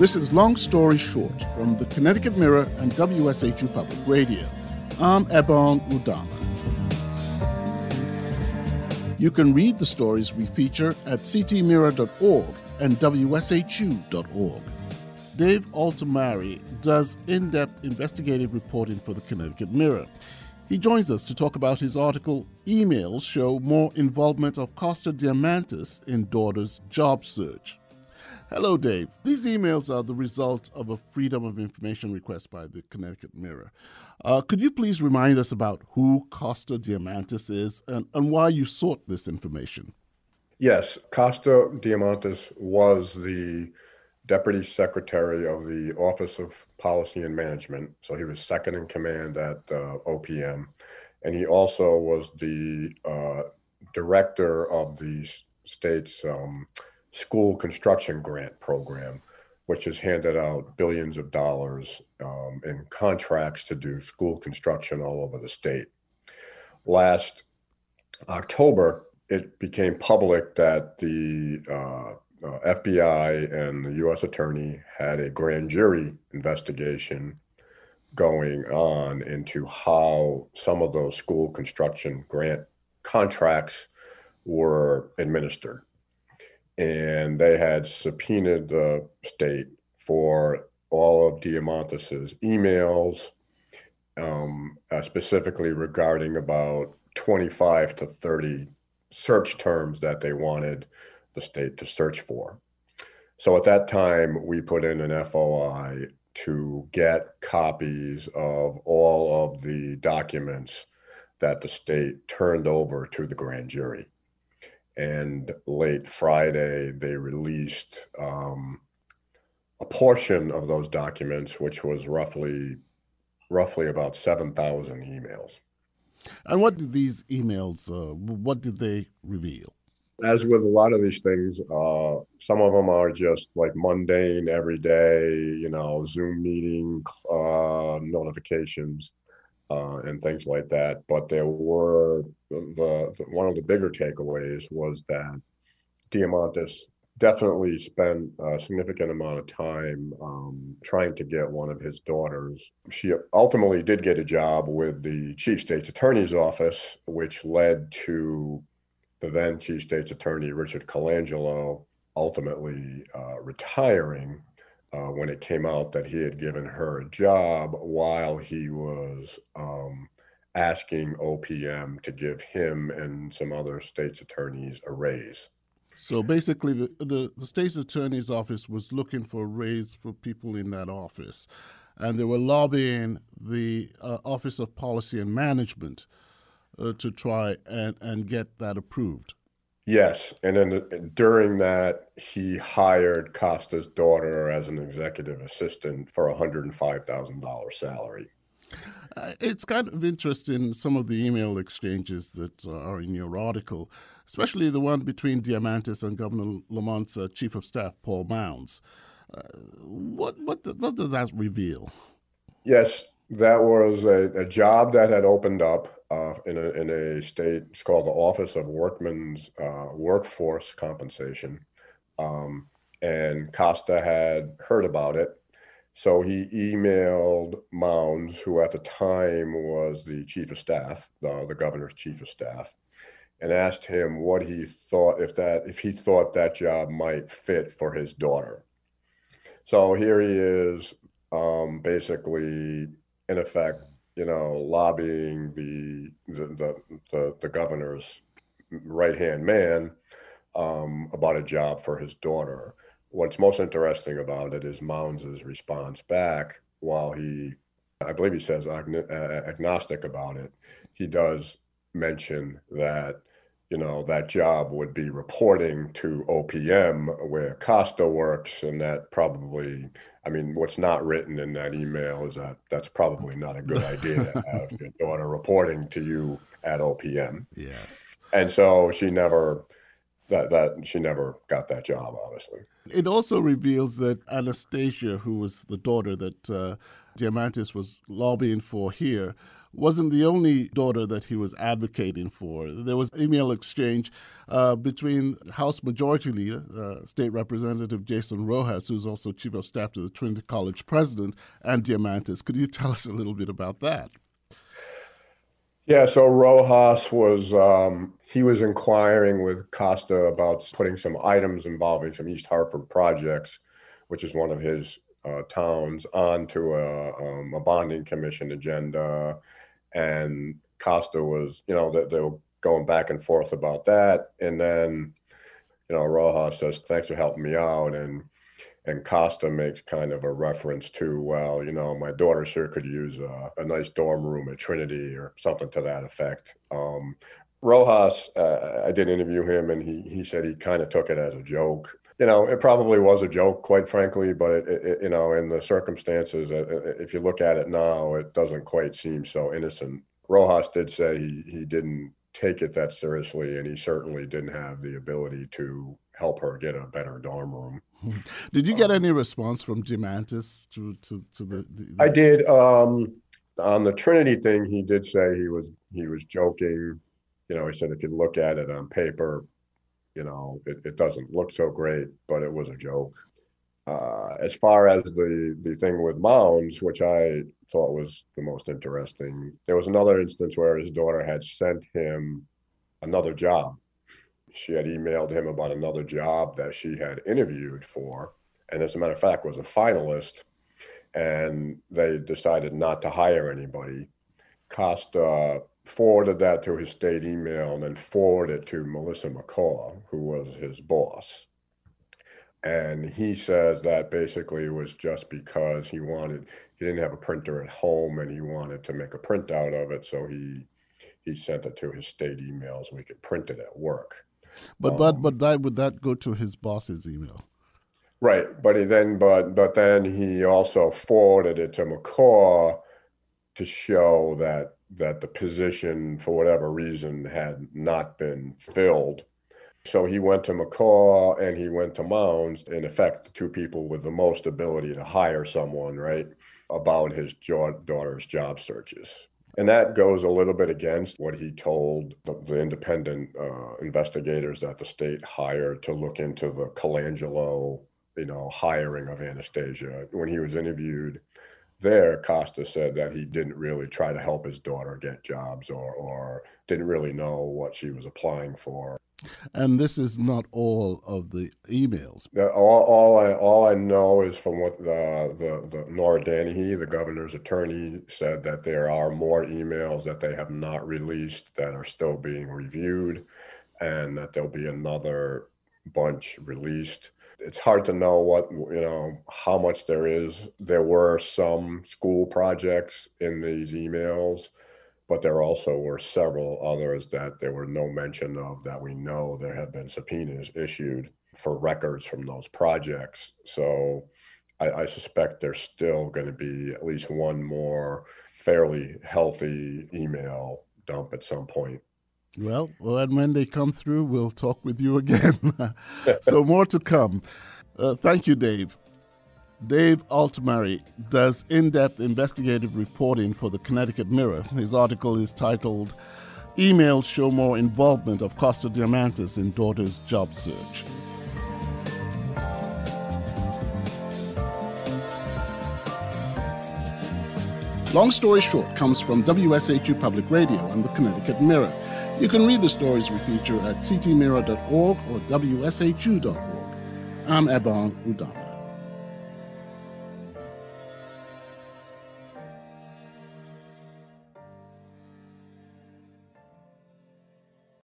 This is Long Story Short from the Connecticut Mirror and WSHU Public Radio. I'm Ebong Udoma. You can read the stories we feature at ctmirror.org and wshu.org. Dave Altimari does in depth investigative reporting for the Connecticut Mirror. He joins us to talk about his article Emails Show More Involvement of Kosta Diamantis in Daughter's Job Search. Hello, Dave. These emails are the result of a Freedom of Information request by the Connecticut Mirror. Uh, could you please remind us about who Kosta Diamantis is and, and why you sought this information? Yes, Kosta Diamantis was the Deputy Secretary of the Office of Policy and Management. So he was second in command at uh, OPM. And he also was the uh, director of the state's um, school construction grant program, which has handed out billions of dollars um, in contracts to do school construction all over the state. Last October, it became public that the uh, uh, FBI and the U.S. Attorney had a grand jury investigation going on into how some of those school construction grant contracts were administered and they had subpoenaed the state for all of Diamantis's emails, um, uh, specifically regarding about 25 to 30 search terms that they wanted the state to search for. So at that time, we put in an FOI to get copies of all of the documents that the state turned over to the grand jury and late Friday they released um, a portion of those documents, which was roughly roughly about seven thousand emails. And what did these emails? Uh, what did they reveal? As with a lot of these things, uh, some of them are just like mundane, everyday, you know, Zoom meeting uh, notifications uh, and things like that. But there were the, the, one of the bigger takeaways was that Diamantis definitely spent a significant amount of time um, trying to get one of his daughters. She ultimately did get a job with the chief state's attorney's office, which led to the then chief state's attorney Richard Colangelo ultimately uh, retiring uh, when it came out that he had given her a job while he was um, asking OPM to give him and some other state's attorneys a raise. So basically, the, the, the, state's attorney's office was looking for a raise for people in that office. And they were lobbying the uh, Office of Policy and Management uh, to try and, and get that approved. Yes, and then the, during that, he hired Kosta's daughter as an executive assistant for a hundred and five thousand dollars salary. Uh, it's kind of interesting some of the email exchanges that uh, are in your article, especially the one between Diamantis and Governor Lamont's uh, chief of staff, Paul Mounds. Uh, what what what does that reveal? Yes, that was a, a job that had opened up uh, in, a, in a state, it's called the Office of Workmen's uh, Workforce Compensation. Um, and Kosta had heard about it. So he emailed Mounds, who at the time was the chief of staff, the, the governor's chief of staff, and asked him what he thought if that if he thought that job might fit for his daughter. So here he is, um, basically in effect you know, lobbying the the the, the governor's right hand man um, about a job for his daughter. What's most interesting about it is Mounds's response back while he, I believe he says agnostic about it. He does mention that you know, that job would be reporting to OPM where Kosta works. And that probably, I mean, what's not written in that email is that that's probably not a good idea to have your daughter reporting to you at OPM. Yes. And so she never, that, that she never got that job, obviously. It also reveals that Anastasia, who was the daughter that uh, Diamantis was lobbying for here, wasn't the only daughter that he was advocating for. There was email exchange uh, between House Majority Leader, uh, State Representative Jason Rojas, who's also Chief of Staff to the Trinity College President, and Diamantis. Could you tell us a little bit about that? Yeah, so Rojas was um, he was inquiring with Kosta about putting some items involving some East Hartford projects, which is one of his uh, towns, onto a, um, a bonding commission agenda, and Kosta was you know they, they were going back and forth about that, and then you know Rojas says thanks for helping me out, and and Kosta makes kind of a reference to, well, you know, my daughter sure could use a, a nice dorm room at Trinity or something to that effect. Um, Rojas, uh, I did interview him, and he he said he kind of took it as a joke. You know, it probably was a joke, quite frankly, but it, it, you know, in the circumstances, uh, uh, if you look at it now, it doesn't quite seem so innocent. Rojas did say he he didn't take it that seriously, and he certainly didn't have the ability to help her get a better dorm room. Did you get um, any response from Diamantis to to, to the, the, I did. Um, on the Trinity thing, he did say he was he was joking. You know, he said if you look at it on paper, you know, it, it doesn't look so great, but it was a joke. Uh, as far as the the thing with Mounds, which I thought was the most interesting, there was another instance where his daughter had sent him another job she had emailed him about another job that she had interviewed for, and as a matter of fact, was a finalist. And they decided not to hire anybody. Kosta forwarded that to his state email and then forwarded it to Melissa McCaw, who was his boss. And he says that basically it was just because he wanted, he didn't have a printer at home and he wanted to make a printout of it. So he, he sent it to his state email so he could print it at work. But um, but but that would that go to his boss's email? Right, but he then but but then he also forwarded it to McCaw to show that that the position for whatever reason had not been filled. So he went to McCaw and he went to Mounds, in effect, the two people with the most ability to hire someone, right, about his daughter's job searches. And that goes a little bit against what he told the, the independent uh, investigators that the state hired to look into the Colangelo, you know, hiring of Anastasia. When he was interviewed there, Kosta said that he didn't really try to help his daughter get jobs or, or didn't really know what she was applying for. And this is not all of the emails. All, all I all I know is from what the, the the Nora Dannehy, the governor's attorney, said that there are more emails that they have not released that are still being reviewed, and that there'll be another bunch released. It's hard to know what you know how much there is. There were some school projects in these emails but there also were several others that there were no mention of that we know there have been subpoenas issued for records from those projects. So I, I suspect there's still going to be at least one more fairly healthy email dump at some point. Well, and when they come through, we'll talk with you again. so more to come. Uh, thank you, Dave. Dave Altimari does in depth investigative reporting for the Connecticut Mirror. His article is titled Emails Show More Involvement of Kosta Diamantis in Daughter's Job Search. Long Story Short comes from WSHU Public Radio and the Connecticut Mirror. You can read the stories we feature at ctmirror.org or wshu.org. I'm Ebong Udoma.